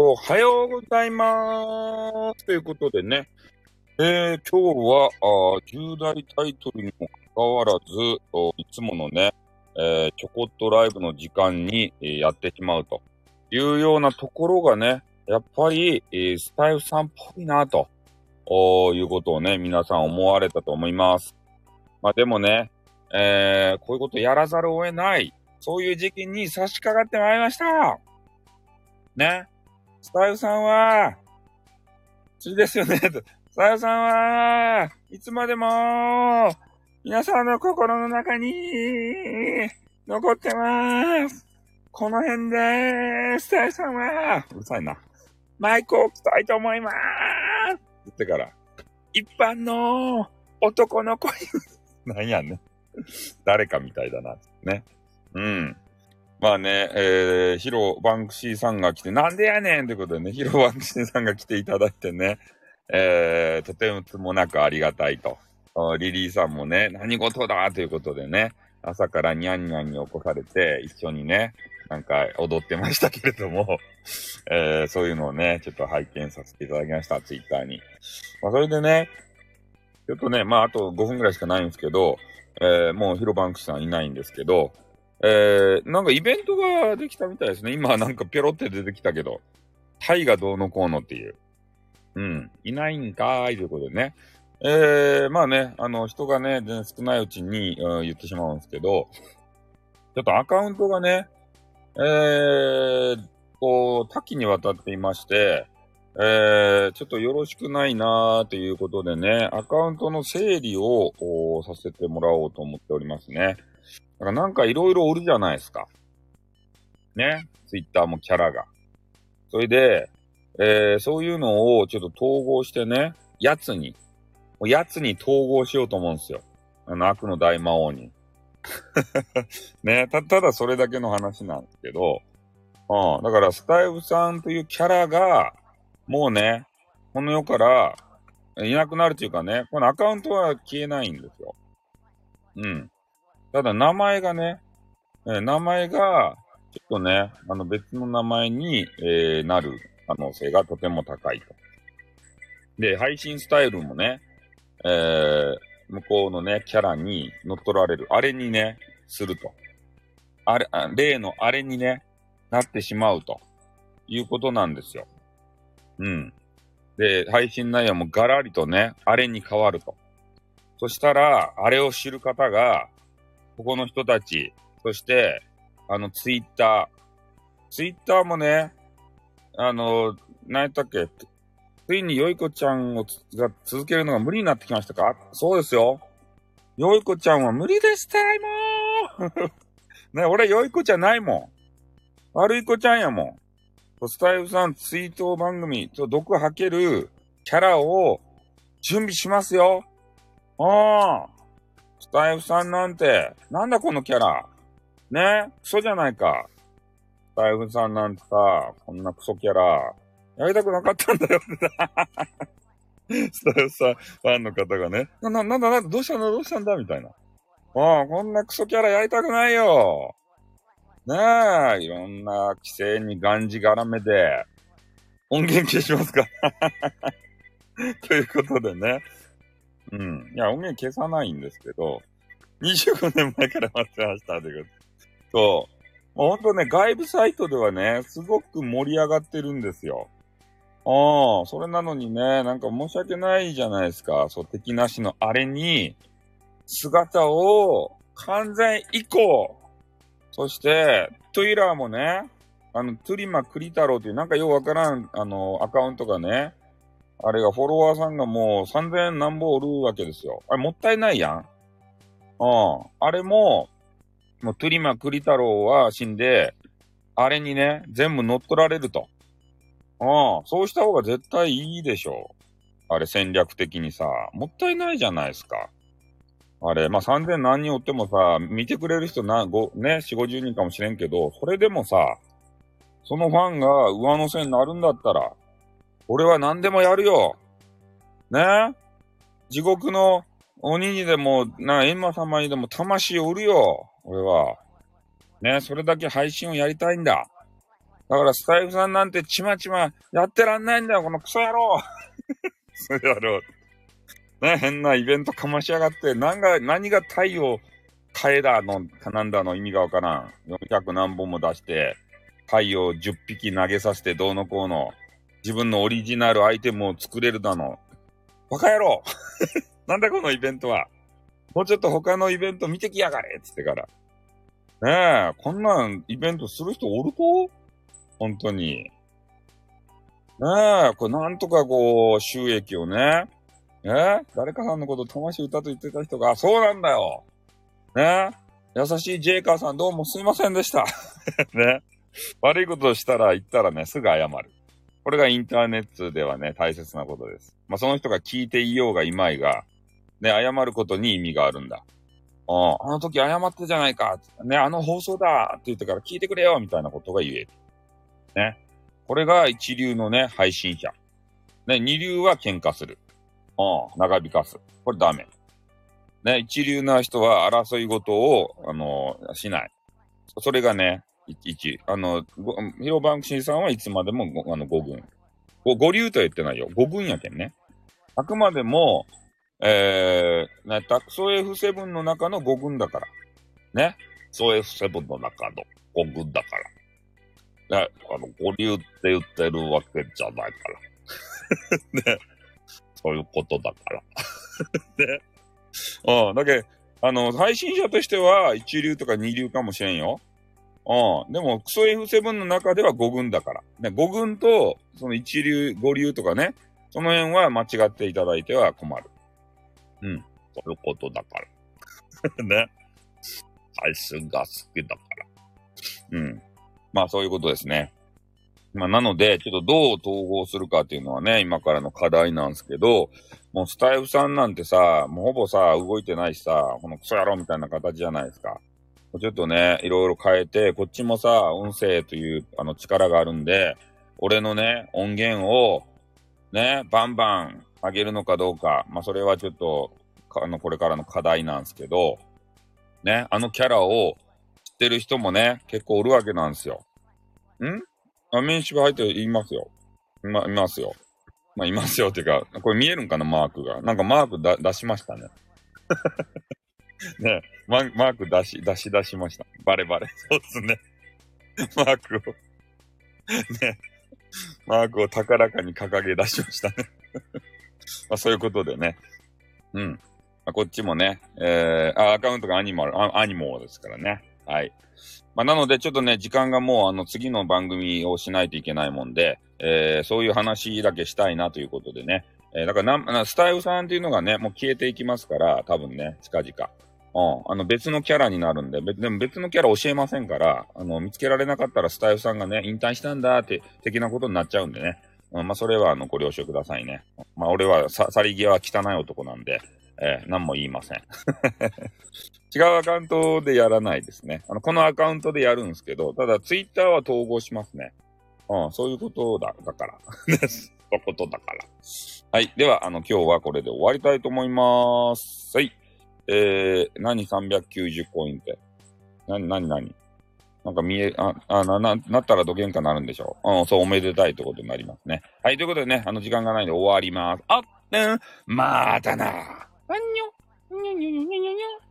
おはようございます。ということでね、えー、今日はあ重大タイトルにもかかわらず、いつものね、えー、ちょこっとライブの時間に、えー、やってしまうというようなところがね、やっぱり、えー、スタイフさんっぽいなということをね、皆さん思われたと思います。まあでもね、えー、こういうことやらざるを得ない、そういう時期に差し掛かってまいりました。ね。スタイルさんは、次ですよね。スタイルさんは、いつまでも、皆さんの心の中に、残ってます。この辺で、スタイルさんは、うるさいな。マイクを置きたいと思います。言ってから、一般の男の子に、なんやね。誰かみたいだな。ね。うん。まあね、えー、ヒロバンクシーさんが来て、なんでやねんということでね、ヒロバンクシーさんが来ていただいてね、えー、とてもつもなくありがたいと。リリーさんもね、何事だということでね、朝からニャンニャンに起こされて、一緒にね、なんか踊ってましたけれども、えー、そういうのをね、ちょっと拝見させていただきました、ツイッターに。まあ、それでね、ちょっとね、まあ、あと5分くらいしかないんですけど、えー、もうヒロバンクさんいないんですけど、えー、なんかイベントができたみたいですね。今なんかぴょろって出てきたけど、タイがどうのこうのっていう。うん。いないんかーいということでね。えー、まあね、あの、人がね、全然少ないうちに、うん、言ってしまうんですけど、ちょっとアカウントがね、えー、こう、多岐にわたっていまして、えー、ちょっとよろしくないなーということでね、アカウントの整理をさせてもらおうと思っておりますね。だからなんかいろいろおるじゃないですか。ね？ツイッターもキャラが。それで、えー、そういうのをちょっと統合してね、やつに、やつに統合しようと思うんですよ。あの悪の大魔王に。ね？た、ただそれだけの話なんですけど、うん。だから、スタイフさんというキャラが、もうね、この世からいなくなるというかね、このアカウントは消えないんですよ。うん。ただ名前がね、え、名前が、ちょっとね、あの別の名前に、えー、なる可能性がとても高いと。で、配信スタイルもね、えー、向こうのね、キャラに乗っ取られる、あれにね、すると。あれ、例のあれにね、なってしまうということなんですよ。うん。で、配信内容もガラリとね、あれに変わると。そしたら、あれを知る方が、ここの人たち、そして、あの、ツイッター。ツイッターもね、あの、何やったっけついによいこちゃんをが続けるのが無理になってきましたか？そうですよ。よいこちゃんは無理ですたいもー ね、俺よいこちゃないもん。悪い子ちゃんやもん。スタイフさんツイート番組と毒吐けるキャラを準備しますよ。ああ。スタイフさんなんて、なんだこのキャラ。ね？クソじゃないか。スタイフさんなんてさ、こんなクソキャラ、やりたくなかったんだよ スタイフさん、ファンの方がね、な、な、なんだなんだ、どうしたんだどうしたんだ？みたいな。ああ、こんなクソキャラやりたくないよ。ねえ、いろんな規制にがんじがらめで、音源消しますか ということでね。うん。いや、音源消さないんですけど、25年前から待ってましたということ。そう。もうほんとね、外部サイトではね、すごく盛り上がってるんですよ。ああ、それなのにね、なんか申し訳ないじゃないですか。そう、敵なしのあれに、姿を完全移行。そして、トゥイラーもね、あの、トゥリマ・クリタロウというなんかようわからん、あの、アカウントがね、あれがフォロワーさんがもう3000何本おるわけですよ。あれもったいないやん。うん。あれも、もうトゥリマ・クリ太郎は死んで、あれにね、全部乗っ取られると。うん。そうした方が絶対いいでしょう。あれ戦略的にさ、もったいないじゃないですか。あれ、まあ、3000何人おってもさ、見てくれる人な、ご、ね、4、50人かもしれんけど、それでもさ、そのファンが上乗せになるんだったら、俺は何でもやるよ。ね？地獄の鬼にでも、な、閻魔様にでも魂を売るよ。俺は。ねそれだけ配信をやりたいんだ。だからスタイフさんなんてちまちまやってらんないんだよ、このクソ野郎 クソ野郎。ね、変なイベントかましやがって、何が、何が太陽替えだの、なんだの意味がわからん。400何本も出して、太陽10匹投げさせてどうのこうの、自分のオリジナルアイテムを作れるだの。バカ野郎 なんだこのイベントは。もうちょっと他のイベント見てきやがれっつってから。ねえ、こんなんイベントする人おると本当に。ねえ、これなんとかこう、収益をね。ね誰かさんのこと魂歌と言ってた人が、そうなんだよ。ね優しいジェイカーさんどうもすいませんでした。ね悪いことをしたら言ったらね、すぐ謝る。これがインターネットではね、大切なことです。まあ、その人が聞いていようがいまいが、ね、謝ることに意味があるんだ。うん、あの時謝ったじゃないか。ね、あの放送だって言ってから聞いてくれよみたいなことが言える。ね。これが一流のね、配信者。ね、二流は喧嘩する。うん、長引かす。これダメ。ね、一流な人は争い事を、あの、しない。それがね、一、あの、ヒロバンクシーさんはいつまでもあの五軍。五流とは言ってないよ。五軍やけんね。あくまでも、えー、ね、タクソ F7 の中の5軍だから。ね？ソ F7 の中の5軍だから。ね、あの、五流って言ってるわけじゃないから。ね。そういうことだから。ね。うん。だけあの、配信者としては一流とか二流かもしれんよ。うん。でも、クソ F7 の中では5軍だから。ね、5軍と、その一流、5流とかね、その辺は間違っていただいては困る。うん。そういうことだから。ね。配信が好きだから。うん。まあそういうことですね。まあなので、ちょっとどう統合するかっていうのはね、今からの課題なんですけど、もうスタイフさんなんてさ、もうほぼさ、動いてないしさ、このクソ野郎みたいな形じゃないですか。ちょっとね、いろいろ変えて、こっちもさ、音声というあの力があるんで、俺のね、音源を、ね、バンバンあげるのかどうか、まあ、それはちょっと、あの、これからの課題なんですけど、ね、あのキャラを知ってる人もね、結構おるわけなんですよ。ん？あ、メンシブ入っていますよ。いま、いますよ。まあ、いますよっていうか、これ見えるんかな、マークが。なんかマークだ出しましたね。ねマ、マーク出し、出し出しました。バレバレ。そうっすね。マークをね、マークを高らかに掲げ出しましたね まあ、そういうことでね。うん。まあ、こっちもね、えー、あ、アカウントがアニマル、アニモーですからね。はい。まあ、なので、ちょっとね、時間がもう、あの、次の番組をしないといけないもんで、えー、そういう話だけしたいなということでね。えー、だからな、スタイフさんっていうのがね、もう消えていきますから、多分ね、近々。うん。あの、別のキャラになるんで、でも別のキャラ教えませんから、あの、見つけられなかったらスタイフさんがね、引退したんだって、的なことになっちゃうんでね。うん、まあ、それは、あの、ご了承くださいね。まあ、俺は、さ、去り際は汚い男なんで、えー、何も言いません。違うアカウントでやらないですね。あの、このアカウントでやるんですけど、ただ、ツイッターは統合しますね。うん、そういうことだ、だから。そういうことだから。はい。では、あの、今日はこれで終わりたいと思います。はい。えー、何 ?390 コインって。な、になになになんか見え、あ、あな、な、なったらどげんかなるんでしょう。うん、そう、おめでたいってことになりますね。はい、ということでね、あの時間がないんで終わります。あっ、うん、またな。あん、にょにょにょにょにょにょ。